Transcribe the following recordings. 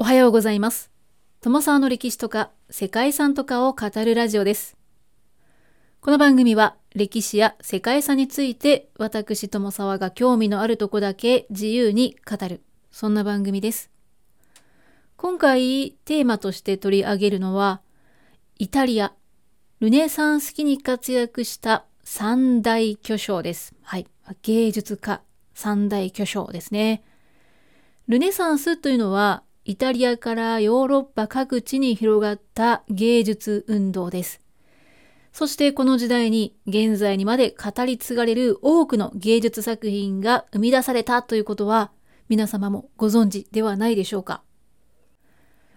おはようございます。友沢の歴史とか世界遺産とかを語るラジオです。この番組は歴史や世界遺産について私友沢が興味のあるとこだけ自由に語る、そんな番組です。今回テーマとして取り上げるのはイタリア、ルネサンス期に活躍した三大巨匠です。はい。芸術家三大巨匠ですね。ルネサンスというのはイタリアからヨーロッパ各地に広がった芸術運動です。そしてこの時代に現在にまで語り継がれる多くの芸術作品が生み出されたということは皆様もご存知ではないでしょうか。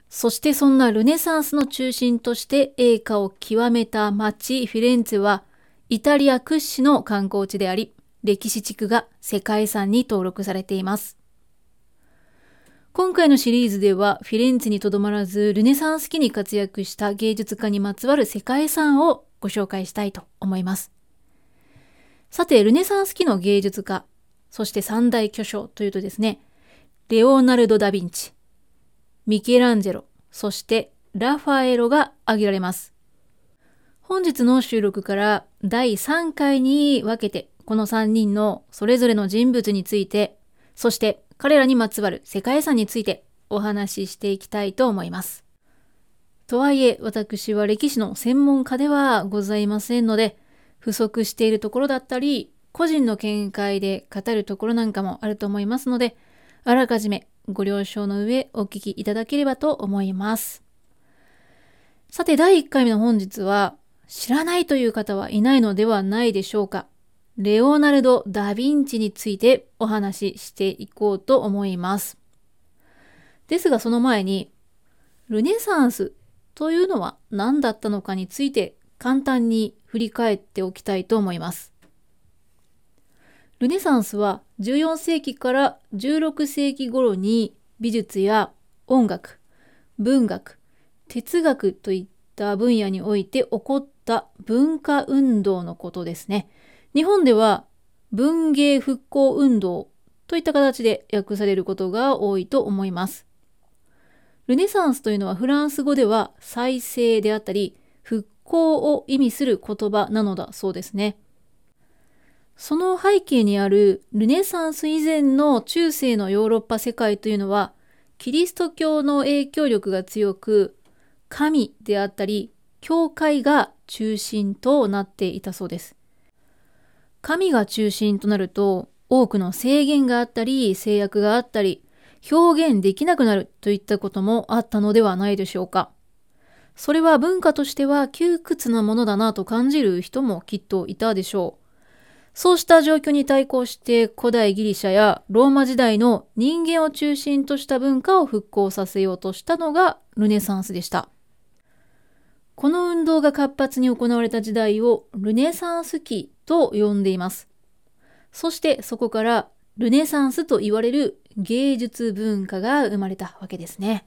そしてそんなルネサンスの中心として栄華を極めた町フィレンツェはイタリア屈指の観光地であり歴史地区が世界遺産に登録されています。今回のシリーズではフィレンツェにとどまらずルネサンス期に活躍した芸術家にまつわる世界遺産をご紹介したいと思います。さて、ルネサンス期の芸術家、そして三大巨匠というとですね、レオナルド・ダ・ヴィンチ、ミケランジェロ、そしてラファエロが挙げられます。本日の収録から第3回に分けてこの3人のそれぞれの人物について、そして彼らにまつわる世界遺産についてお話ししていきたいと思います。とはいえ、私は歴史の専門家ではございませんので、不足しているところだったり、個人の見解で語るところなんかもあると思いますので、あらかじめご了承の上お聞きいただければと思います。さて、第1回目の本日は、知らないという方はいないのではないでしょうか。レオナルド・ダ・ヴィンチについてお話ししていこうと思います。ですがその前に、ルネサンスというのは何だったのかについて簡単に振り返っておきたいと思います。ルネサンスは14世紀から16世紀頃に美術や音楽、文学、哲学といった分野において起こった文化運動のことですね。日本では文芸復興運動といった形で訳されることが多いと思います。ルネサンスというのはフランス語では再生であったり復興を意味する言葉なのだそうですね。その背景にあるルネサンス以前の中世のヨーロッパ世界というのはキリスト教の影響力が強く神であったり教会が中心となっていたそうです。神が中心となると多くの制限があったり制約があったり表現できなくなるといったこともあったのではないでしょうか。それは文化としては窮屈なものだなと感じる人もきっといたでしょう。そうした状況に対抗して古代ギリシャやローマ時代の人間を中心とした文化を復興させようとしたのがルネサンスでした。この運動が活発に行われた時代をルネサンス期と呼んでいます。そしてそこからルネサンスと言われる芸術文化が生まれたわけですね。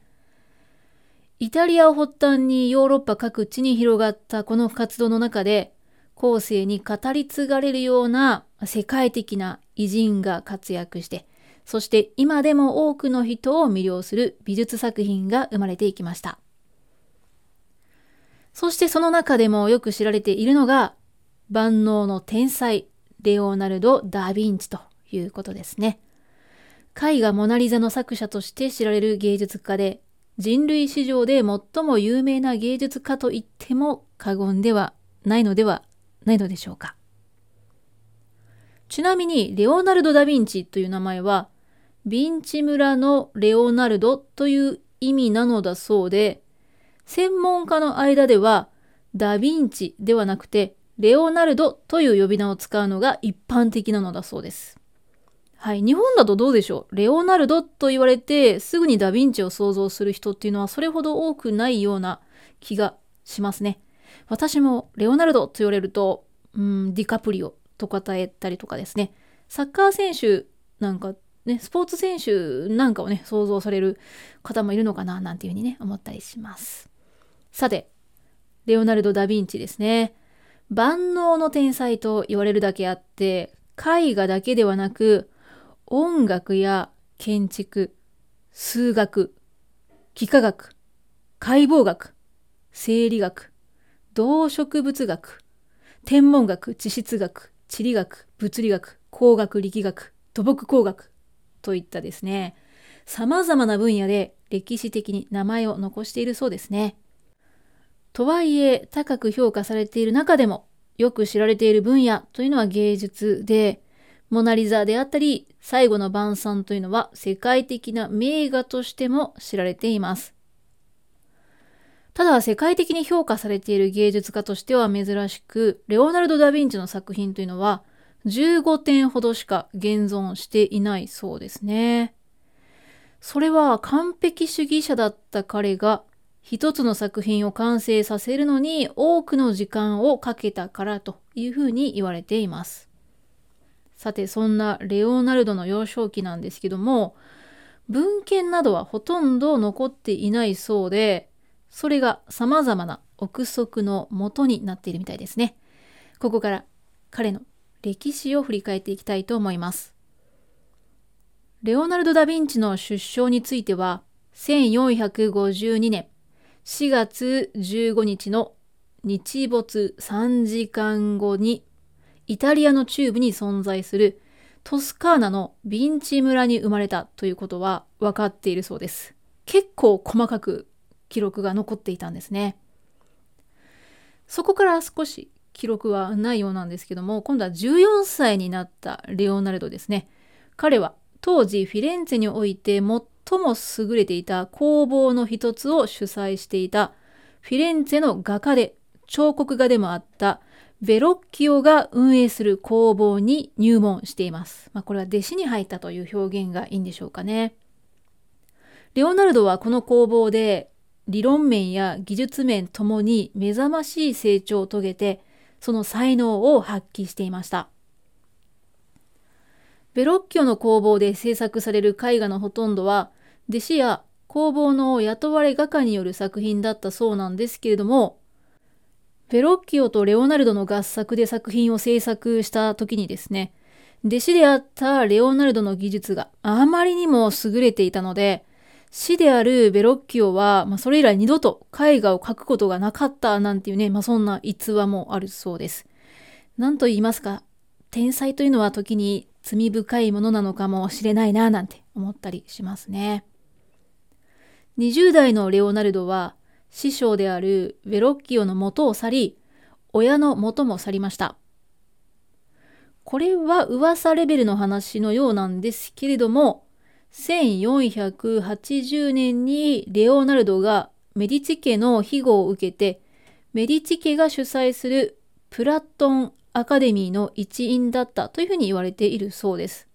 イタリアを発端にヨーロッパ各地に広がったこの活動の中で後世に語り継がれるような世界的な偉人が活躍してそして今でも多くの人を魅了する美術作品が生まれていきました。そしてその中でもよく知られているのが万能の天才レオナルド・ダ・ヴィンチということですね。絵画モナリザの作者として知られる芸術家で人類史上で最も有名な芸術家と言っても過言ではないのではないのでしょうか。ちなみにレオナルド・ダ・ヴィンチという名前はヴィンチ村のレオナルドという意味なのだそうで専門家の間ではダ・ヴィンチではなくてレオナルドという呼び名を使うのが一般的なのだそうです。はい。日本だとどうでしょう？レオナルドと言われてすぐにダヴィンチを想像する人っていうのはそれほど多くないような気がしますね。私もレオナルドと言われると、うん、ディカプリオと答えたりとかですね。サッカー選手なんかね、スポーツ選手なんかをね、想像される方もいるのかななんていうふうにね、思ったりします。さて、レオナルド・ダ・ヴィンチですね。万能の天才と言われるだけあって、絵画だけではなく、音楽や建築、数学、幾何学、解剖学、生理学、動植物学、天文学、地質学、地理学、物理学、工学、力学、土木工学といったですね、様々な分野で歴史的に名前を残しているそうですね。とはいえ、高く評価されている中でも、よく知られている分野というのは芸術で、モナリザであったり、最後の晩餐というのは世界的な名画としても知られています。ただ、世界的に評価されている芸術家としては珍しく、レオナルド・ダ・ヴィンチの作品というのは15点ほどしか現存していないそうですね。それは完璧主義者だった彼が一つの作品を完成させるのに多くの時間をかけたからというふうに言われています。さて、そんなレオナルドの幼少期なんですけども、文献などはほとんど残っていないそうで、それが様々な憶測の元になっているみたいですね。ここから彼の歴史を振り返っていきたいと思います。レオナルド・ダ・ヴィンチの出生については、1452年4月15日の日没3時間後に、イタリアの中部に存在するトスカーナのヴィンチ村に生まれたということは分かっているそうです。結構細かく記録が残っていたんですね。そこから少し記録はないようなんですけども、今度は14歳になったレオナルドですね。彼は当時フィレンツェにおいて最も優れていた工房の一つを主催していたフィレンツェの画家で彫刻家でもあったベロッキオが運営する工房に入門しています。まあ、これは弟子に入ったという表現がいいんでしょうかね。レオナルドはこの工房で理論面や技術面ともに目覚ましい成長を遂げて、その才能を発揮していました。ベロッキオの工房で制作される絵画のほとんどは、弟子や工房の雇われ画家による作品だったそうなんですけれども、ベロッキオとレオナルドの合作で作品を制作した時にですね、弟子であったレオナルドの技術があまりにも優れていたので、死であるベロッキオは、まあ、それ以来二度と絵画を描くことがなかったなんていうね、まあ、そんな逸話もあるそうです。何と言いますか、天才というのは時に罪深いものなのかもしれないななんて思ったりしますね。20代のレオナルドは師匠であるベロッキオの元を去り、親の元も去りました。これは噂レベルの話のようなんですけれども、1480年にレオナルドがメディチ家の庇護を受けて、メディチ家が主催するプラトンアカデミーの一員だったというふうに言われているそうです。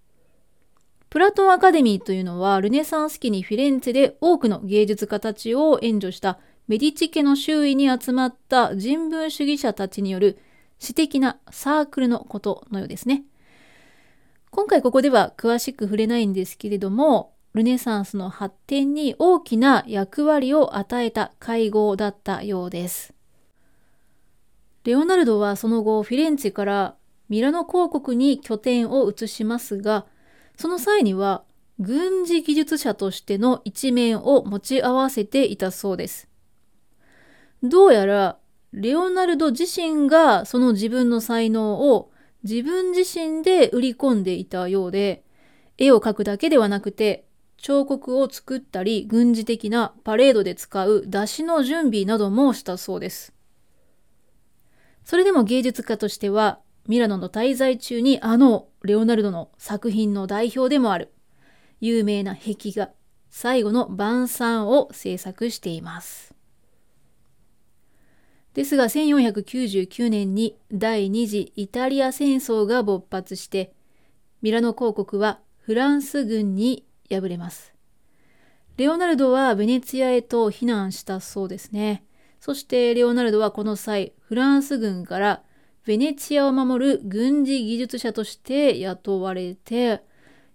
プラトンアカデミーというのはルネサンス期にフィレンツェで多くの芸術家たちを援助したメディチ家の周囲に集まった人文主義者たちによる私的なサークルのことのようですね。今回ここでは詳しく触れないんですけれども、ルネサンスの発展に大きな役割を与えた会合だったようです。レオナルドはその後フィレンツェからミラノ公国に拠点を移しますが、その際には軍事技術者としての一面を持ち合わせていたそうです。どうやらレオナルド自身がその自分の才能を自分自身で売り込んでいたようで、絵を描くだけではなくて、彫刻を作ったり、軍事的なパレードで使う出しの準備などもしたそうです。それでも芸術家としては、ミラノの滞在中にあのレオナルドの作品の代表でもある、有名な壁画、最後の晩餐を制作しています。ですが1499年に第二次イタリア戦争が勃発してミラノ公国はフランス軍に敗れます。レオナルドはベネツィアへと避難したそうですね。そしてレオナルドはこの際フランス軍からベネチアを守る軍事技術者として雇われて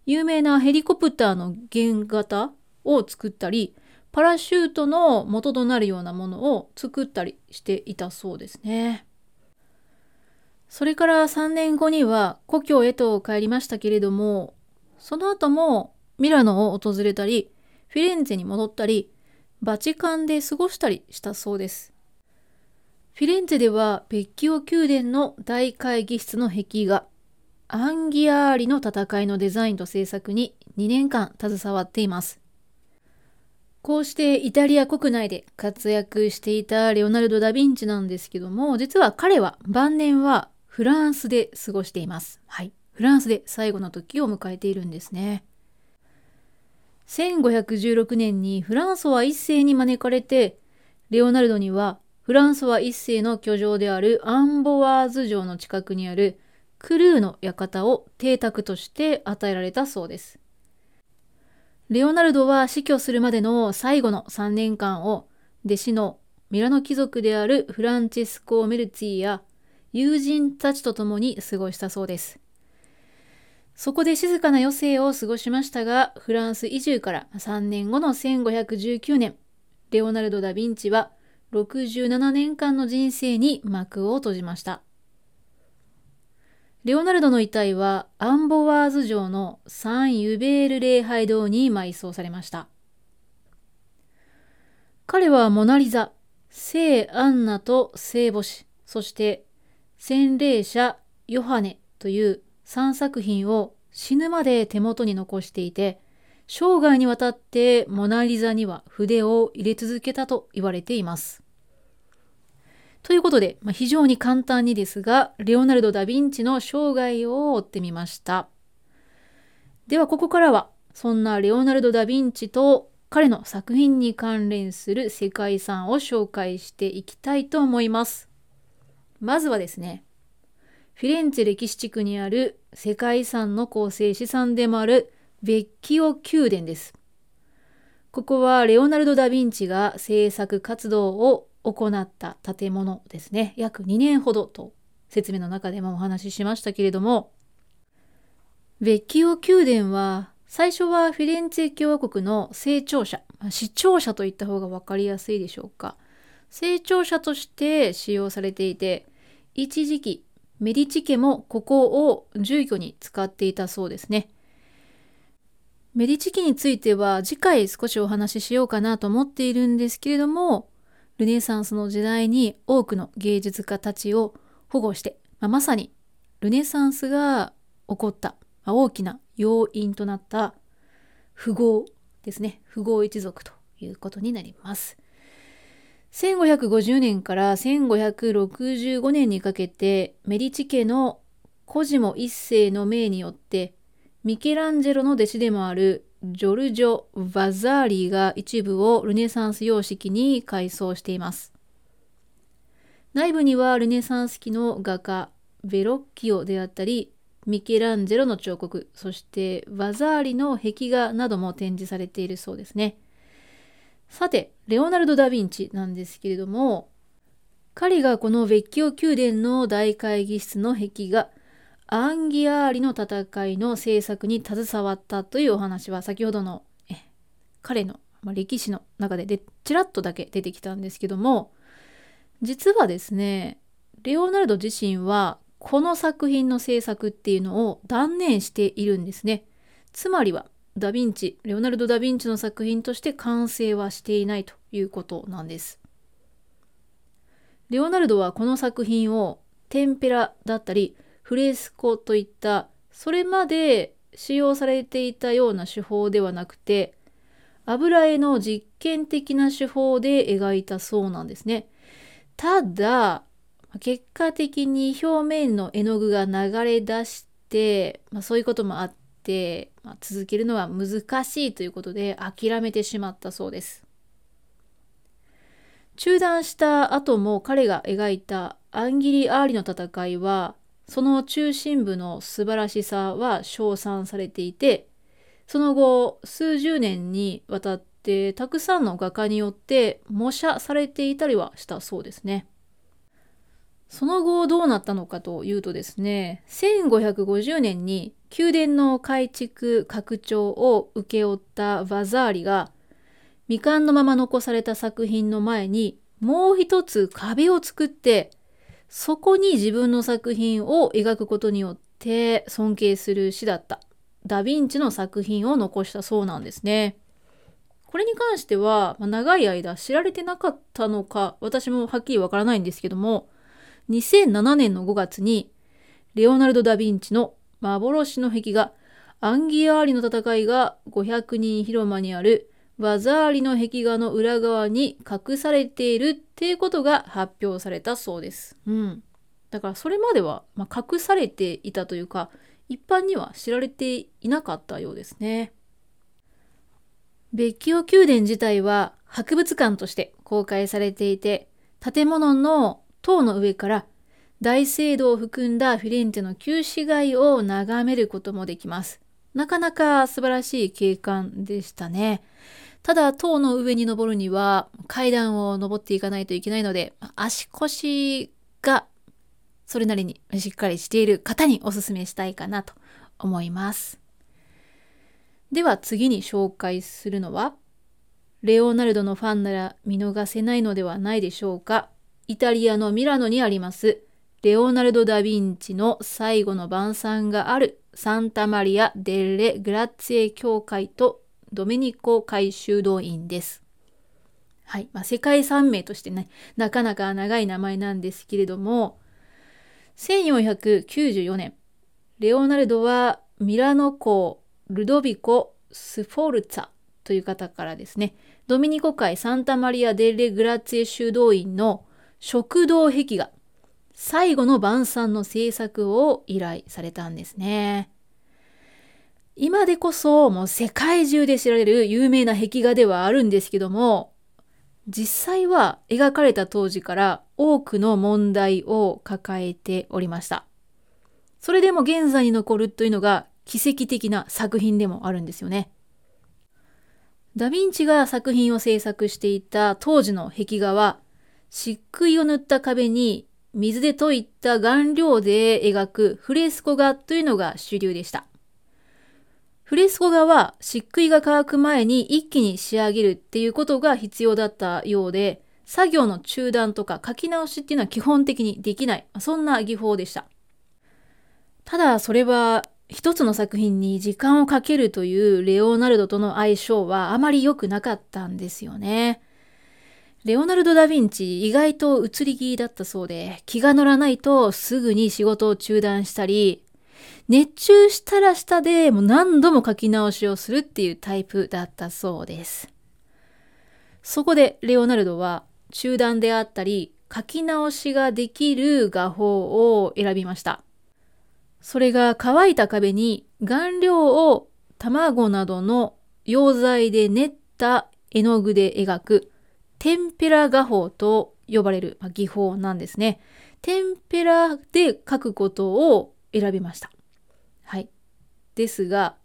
有名なヘリコプターの原型を作ったりパラシュートの元となるようなものを作ったりしていたそうですね。それから3年後には故郷へと帰りましたけれども、その後もミラノを訪れたり、フィレンツェに戻ったり、バチカンで過ごしたりしたそうです。フィレンツェではベッキオ宮殿の大会議室の壁画、アンギアーリの戦いのデザインと制作に2年間携わっています。こうしてイタリア国内で活躍していたレオナルド・ダ・ヴィンチなんですけども、実は彼は晩年はフランスで過ごしています。はい。フランスで最後の時を迎えているんですね。1516年にフランソワ一世に招かれて、レオナルドにはフランソワ一世の居城であるアンボワーズ城の近くにあるクルーの館を邸宅として与えられたそうです。レオナルドは死去するまでの最後の3年間を弟子のミラノ貴族であるフランチェスコ・メルツィや友人たちと共に過ごしたそうです。そこで静かな余生を過ごしましたが、フランス移住から3年後の1519年、レオナルド・ダ・ヴィンチは67年間の人生に幕を閉じました。レオナルドの遺体はアンボワーズ城のサン・ユベール礼拝堂に埋葬されました。彼はモナリザ、聖アンナと聖母子、そして洗礼者ヨハネという3作品を死ぬまで手元に残していて、生涯にわたってモナリザには筆を入れ続けたと言われています。ということで、まあ、非常に簡単にですが、レオナルド・ダ・ヴィンチの生涯を追ってみました。ではここからは、そんなレオナルド・ダ・ヴィンチと彼の作品に関連する世界遺産を紹介していきたいと思います。まずはですね、フィレンツェ歴史地区にある世界遺産の構成資産でもあるベッキオ宮殿です。ここはレオナルド・ダ・ヴィンチが制作活動を行った建物ですね。約2年ほどと説明の中でもお話ししましたけれども、ベッキオ宮殿は最初はフィレンツェ共和国の成長者、市庁舎といった方が分かりやすいでしょうか。成長者として使用されていて、一時期メディチ家もここを住居に使っていたそうですね。メディチ家については次回少しお話ししようかなと思っているんですけれども、ルネサンスの時代に多くの芸術家たちを保護して、まあ、まさにルネサンスが起こった、まあ、大きな要因となった富豪ですね。富豪一族ということになります。1550年から1565年にかけてメディチ家のコジモ一世の命によってミケランジェロの弟子でもあるジョルジョ・ヴァザーリが一部をルネサンス様式に改装しています。内部にはルネサンス期の画家ベロッキオであったりミケランジェロの彫刻そしてヴァザーリの壁画なども展示されているそうですね。さて、レオナルド・ダ・ヴィンチなんですけれども、彼がこのベッキオ宮殿の大会議室の壁画、アンギアーリの戦いの制作に携わったというお話は先ほどの彼の、まあ、歴史の中ででちらっとだけ出てきたんですけども実はですねレオナルド自身はこの作品の制作っていうのを断念しているんですね。つまりはダ・ヴィンチ、レオナルド・ダ・ヴィンチの作品として完成はしていないということなんです。レオナルドはこの作品をテンペラだったりフレスコといったそれまで使用されていたような手法ではなくて油絵の実験的な手法で描いたそうなんですね。ただ結果的に表面の絵の具が流れ出して、まあ、そういうこともあって、まあ、続けるのは難しいということで諦めてしまったそうです。中断した後も彼が描いたアンギアーリの戦いはその中心部の素晴らしさは称賛されていてその後数十年にわたってたくさんの画家によって模写されていたりはしたそうですね。その後どうなったのかというとですね1550年に宮殿の改築拡張を請け負ったバザーリが未完のまま残された作品の前にもう一つ壁を作ってそこに自分の作品を描くことによって尊敬する師だったダ・ヴィンチの作品を残したそうなんですね。これに関しては、まあ、長い間知られてなかったのか、私もはっきりわからないんですけども、2007年の5月に、レオナルド・ダ・ヴィンチの幻の壁画、アンギアーリの戦いが500人広間にあるワザーリの壁画の裏側に隠されているっていうことが発表されたそうです。うん。だからそれまでは、まあ、隠されていたというか、一般には知られていなかったようですね。ベッキオ宮殿自体は博物館として公開されていて、建物の塔の上から大聖堂を含んだフィレンツェの旧市街を眺めることもできます。なかなか素晴らしい景観でしたね。ただ、塔の上に登るには階段を登っていかないといけないので、足腰がそれなりにしっかりしている方におすすめしたいかなと思います。では次に紹介するのは、レオナルドのファンなら見逃せないのではないでしょうか。イタリアのミラノにあります、レオナルド・ダ・ヴィンチの最後の晩餐があるサンタマリア・デッレ・グラッツェ教会とドメニコ会修道院です。はい。まあ、世界遺産名としてね、なかなか長い名前なんですけれども、1494年、レオナルドはミラノ公ルドビコ・スフォルツァという方からですね、ドミニコ会サンタマリア・デレ・グラッツェ修道院の食堂壁画、最後の晩餐の制作を依頼されたんですね。今でこそもう世界中で知られる有名な壁画ではあるんですけども、実際は描かれた当時から多くの問題を抱えておりました。それでも現在に残るというのが奇跡的な作品でもあるんですよね。ダヴィンチが作品を制作していた当時の壁画は漆喰を塗った壁に水で溶いた顔料で描くフレスコ画というのが主流でした。フレスコ画は漆喰が乾く前に一気に仕上げるっていうことが必要だったようで、作業の中断とか書き直しっていうのは基本的にできない。そんな技法でした。ただそれは一つの作品に時間をかけるというレオナルドとの相性はあまり良くなかったんですよね。レオナルド・ダ・ヴィンチ意外と移り気だったそうで気が乗らないとすぐに仕事を中断したり熱中したら下でもう何度も書き直しをするっていうタイプだったそうです。そこでレオナルドは中断であったり書き直しができる画法を選びました。それが乾いた壁に顔料を卵などの溶剤で練った絵の具で描くテンペラ画法と呼ばれる技法なんですね。テンペラで描くことを選びました。はい。ですが、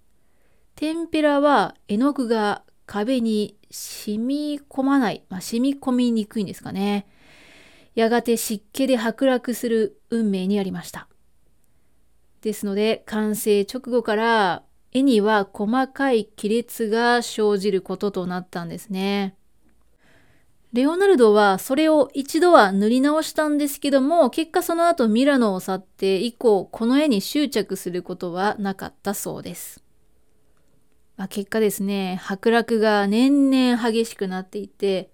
テンペラは絵の具が壁に染み込まない、まあ、染み込みにくいんですかね。やがて湿気で剥落する運命にありました。ですので、完成直後から絵には細かい亀裂が生じることとなったんですね。レオナルドはそれを一度は塗り直したんですけども、結果その後ミラノを去って以降、この絵に執着することはなかったそうです。まあ、結果ですね、剥落が年々激しくなっていて、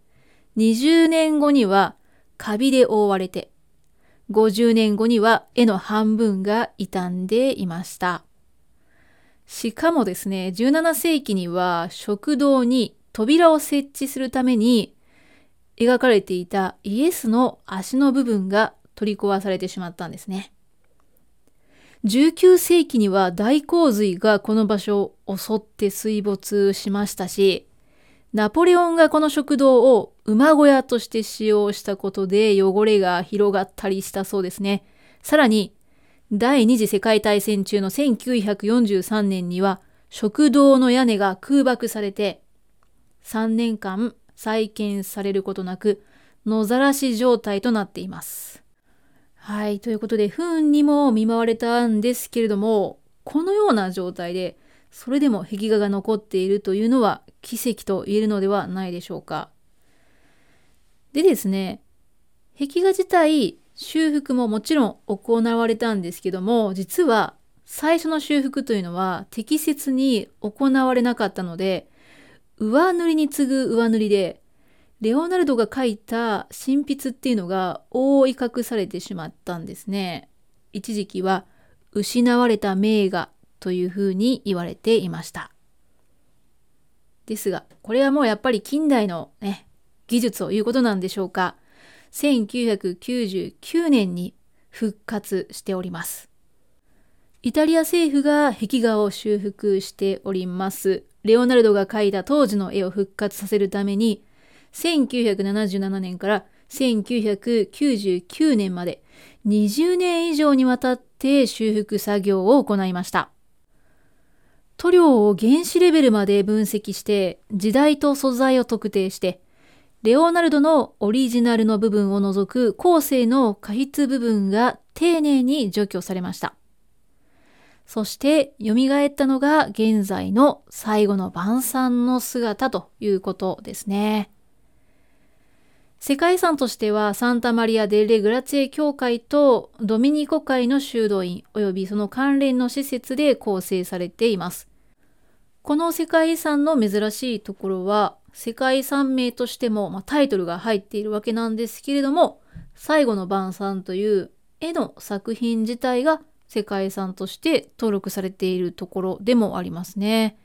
20年後にはカビで覆われて、50年後には絵の半分が傷んでいました。しかもですね、17世紀には食堂に扉を設置するために描かれていたイエスの足の部分が取り壊されてしまったんですね。19世紀には大洪水がこの場所を襲って水没しましたし、ナポレオンがこの食堂を馬小屋として使用したことで汚れが広がったりしたそうですね。さらに、第二次世界大戦中の1943年には食堂の屋根が空爆されて、3年間再建されることなく野ざらし状態となっています。はい。ということで、不運にも見舞われたんですけれども、このような状態で、それでも壁画が残っているというのは奇跡と言えるのではないでしょうか。でですね、壁画自体、修復ももちろん行われたんですけども、実は最初の修復というのは適切に行われなかったので、上塗りに次ぐ上塗りで、レオナルドが描いた鉛筆っていうのが覆い隠されてしまったんですね。一時期は失われた名画というふうに言われていました。ですが、これはもうやっぱり近代のね、技術をいうことなんでしょうか。1999年に復活しております。イタリア政府が壁画を修復しております。レオナルドが描いた当時の絵を復活させるために、1977年から1999年まで20年以上にわたって修復作業を行いました。塗料を原子レベルまで分析して時代と素材を特定してレオナルドのオリジナルの部分を除く後世の過筆部分が丁寧に除去されました。そして蘇ったのが現在の最後の晩餐の姿ということですね。世界遺産としてはサンタマリア・デ・レ・グラツェ教会とドミニコ会の修道院及びその関連の施設で構成されています。この世界遺産の珍しいところは世界遺産名としても、まあ、タイトルが入っているわけなんですけれども最後の晩餐という絵の作品自体が世界遺産として登録されているところでもありますね。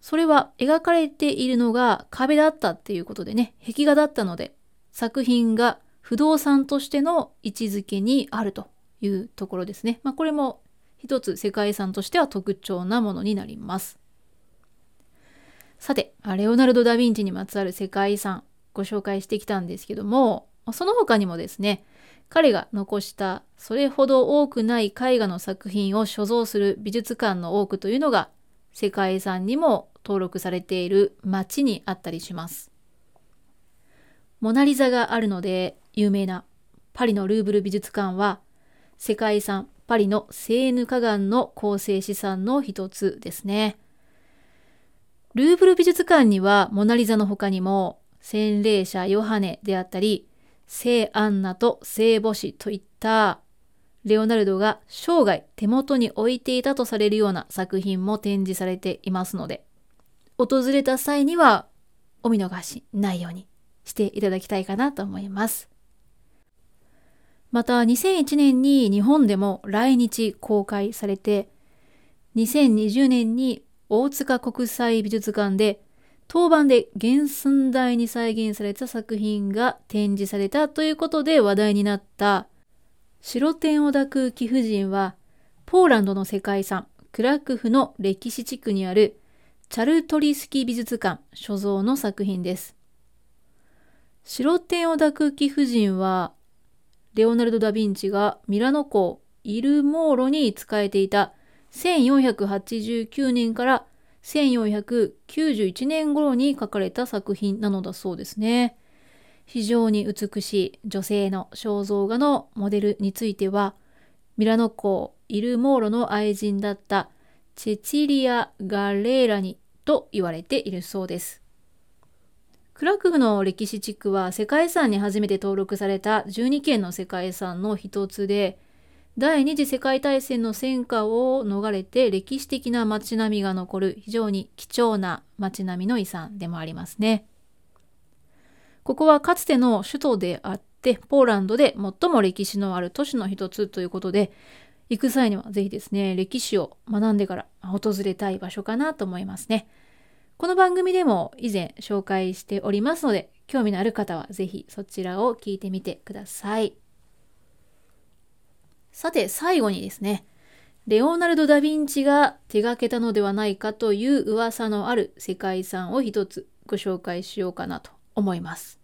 それは描かれているのが壁だったっていうことでね、壁画だったので、作品が不動産としての位置づけにあるというところですね。まあ、これも一つ世界遺産としては特徴なものになります。さて、レオナルド・ダ・ヴィンチにまつわる世界遺産ご紹介してきたんですけども、その他にもですね、彼が残したそれほど多くない絵画の作品を所蔵する美術館の多くというのが世界遺産にも登録されている町にあったりします。モナリザがあるので有名なパリのルーブル美術館は世界遺産パリのセーヌ河岸の構成資産の一つですね。ルーブル美術館にはモナリザの他にも洗礼者ヨハネであったり聖アンナと聖母子といったレオナルドが生涯手元に置いていたとされるような作品も展示されていますので訪れた際にはお見逃しないようにしていただきたいかなと思います。また2001年に日本でも来日公開されて2020年に大塚国際美術館で当番で原寸大に再現された作品が展示されたということで話題になった白天を抱く貴婦人はポーランドの世界遺産クラクフの歴史地区にあるチャルトリスキ美術館所蔵の作品です。白天を抱く貴婦人は、レオナルド・ダ・ヴィンチがミラノ港イルモーロに仕えていた1489年から1491年頃に描かれた作品なのだそうですね。非常に美しい女性の肖像画のモデルについては、ミラノ港イルモーロの愛人だったチェチリア・ガレーラニと言われているそうです。クラクフの歴史地区は世界遺産に初めて登録された12件の世界遺産の一つで、第二次世界大戦の戦火を逃れて歴史的な街並みが残る非常に貴重な街並みの遺産でもありますね。ここはかつての首都であって、ポーランドで最も歴史のある都市の一つということで、行く際にはぜひですね、歴史を学んでから訪れたい場所かなと思いますね。この番組でも以前紹介しておりますので、興味のある方はぜひそちらを聞いてみてください。さて、最後にですね、レオナルド・ダ・ヴィンチが手掛けたのではないかという噂のある世界遺産を一つご紹介しようかなと思います。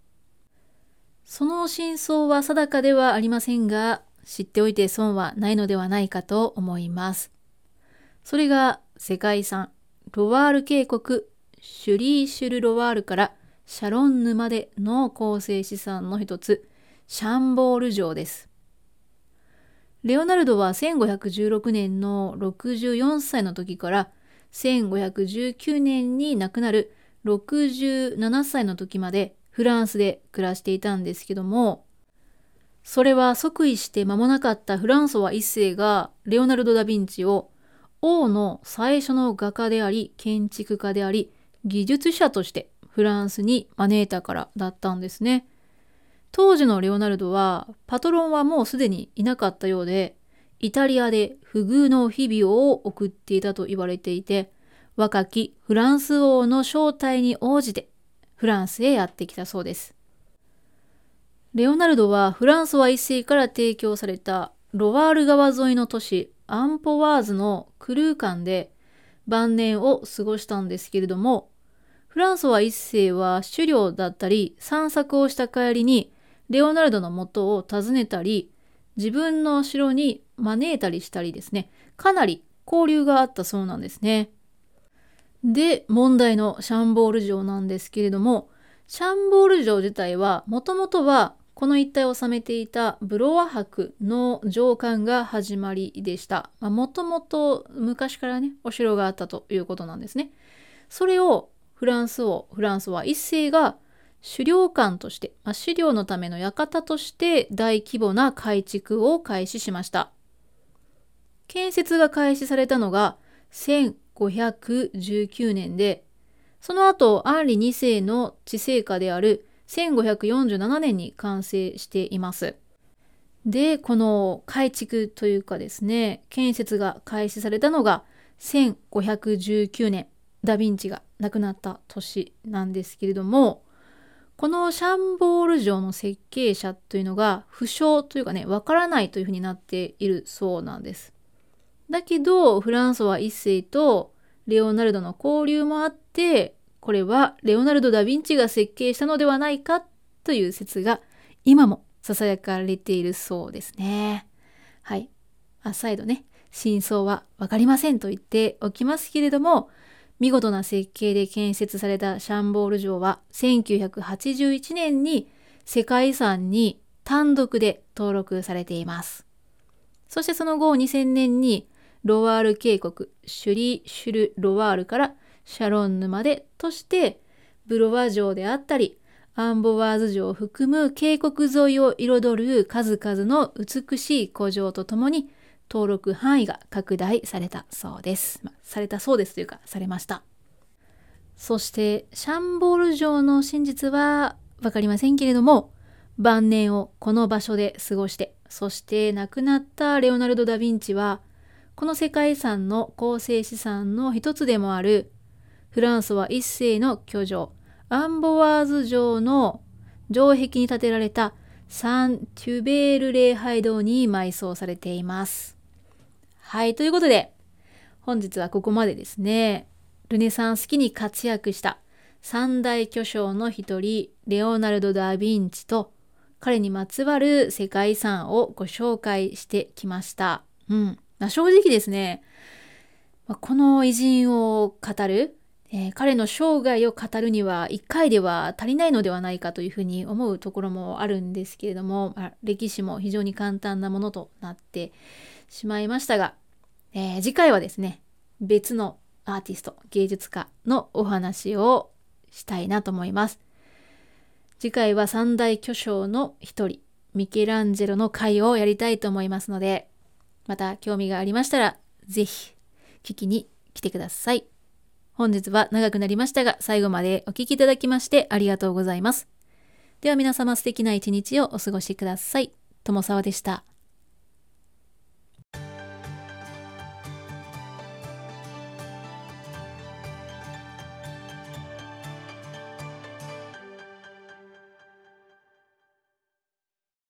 その真相は定かではありませんが、知っておいて損はないのではないかと思います。それが世界遺産ロワール渓谷シュリーシュル・ロワールからシャロンヌまでの構成資産の一つシャンボール城です。レオナルドは1516年の64歳の時から1519年に亡くなる67歳の時までフランスで暮らしていたんですけどもそれは即位して間もなかったフランソワ一世がレオナルド・ダ・ヴィンチを王の最初の画家であり建築家であり技術者としてフランスに招いたからだったんですね。当時のレオナルドはパトロンはもうすでにいなかったようでイタリアで不遇の日々を送っていたと言われていて若きフランス王の招待に応じてフランスへやってきたそうです。レオナルドはフランソワ一世から提供されたロワール川沿いの都市アンポワーズのクルー館で晩年を過ごしたんですけれどもフランソワ一世は狩猟だったり散策をした帰りにレオナルドの元を訪ねたり自分の城に招いたりしたりですねかなり交流があったそうなんですね。で問題のシャンボール城なんですけれどもシャンボール城自体はもともとはこの一帯を治めていたブロワ伯の上官が始まりでした。もともと昔からね、お城があったということなんですね。それをフランス王、フランスは一世が狩猟官として、まあ、狩猟のための館として大規模な改築を開始しました。建設が開始されたのが1519年で、その後、アンリ2世の治世下である1547年に完成しています。で、この改築というかですね、建設が開始されたのが1519年、ダ・ヴィンチが亡くなった年なんですけれども、このシャンボール城の設計者というのが不詳というかね、わからないというふうになっているそうなんです。だけど、フランソワ一世とレオナルドの交流もあって、これはレオナルド・ダ・ヴィンチが設計したのではないかという説が今も囁かれているそうですね。はい。あ再度ね、真相は分かりませんと言っておきますけれども、見事な設計で建設されたシャンボール城は1981年に世界遺産に単独で登録されています。そしてその後2000年にロワール渓谷シュリー・シュル・ロワールからシャロンヌまでとしてブロワ城であったりアンボワーズ城を含む渓谷沿いを彩る数々の美しい古城とともに登録範囲が拡大されたそうです。まあ、されたそうですというかされました。そしてシャンボール城の真実は分かりませんけれども晩年をこの場所で過ごしてそして亡くなったレオナルド・ダ・ヴィンチはこの世界遺産の構成資産の一つでもあるフランスは一世の居城、アンボワーズ城の城壁に建てられたサン・テュベール礼拝堂に埋葬されています。はい、ということで、本日はここまでですね、ルネサンス期に活躍した三大巨匠の一人、レオナルド・ダ・ヴィンチと、彼にまつわる世界遺産をご紹介してきました。うん。正直ですね、この偉人を語るえー、彼の生涯を語るには1回では足りないのではないかというふうに思うところもあるんですけれども、歴史も非常に簡単なものとなってしまいましたが、えー、次回はですね別のアーティスト芸術家のお話をしたいなと思います次回は三大巨匠の一人ミケランジェロの回をやりたいと思いますのでまた興味がありましたら是非聞きに来てください。本日は長くなりましたが、最後までお聴きいただきましてありがとうございます。では皆様素敵な一日をお過ごしください。友沢でした。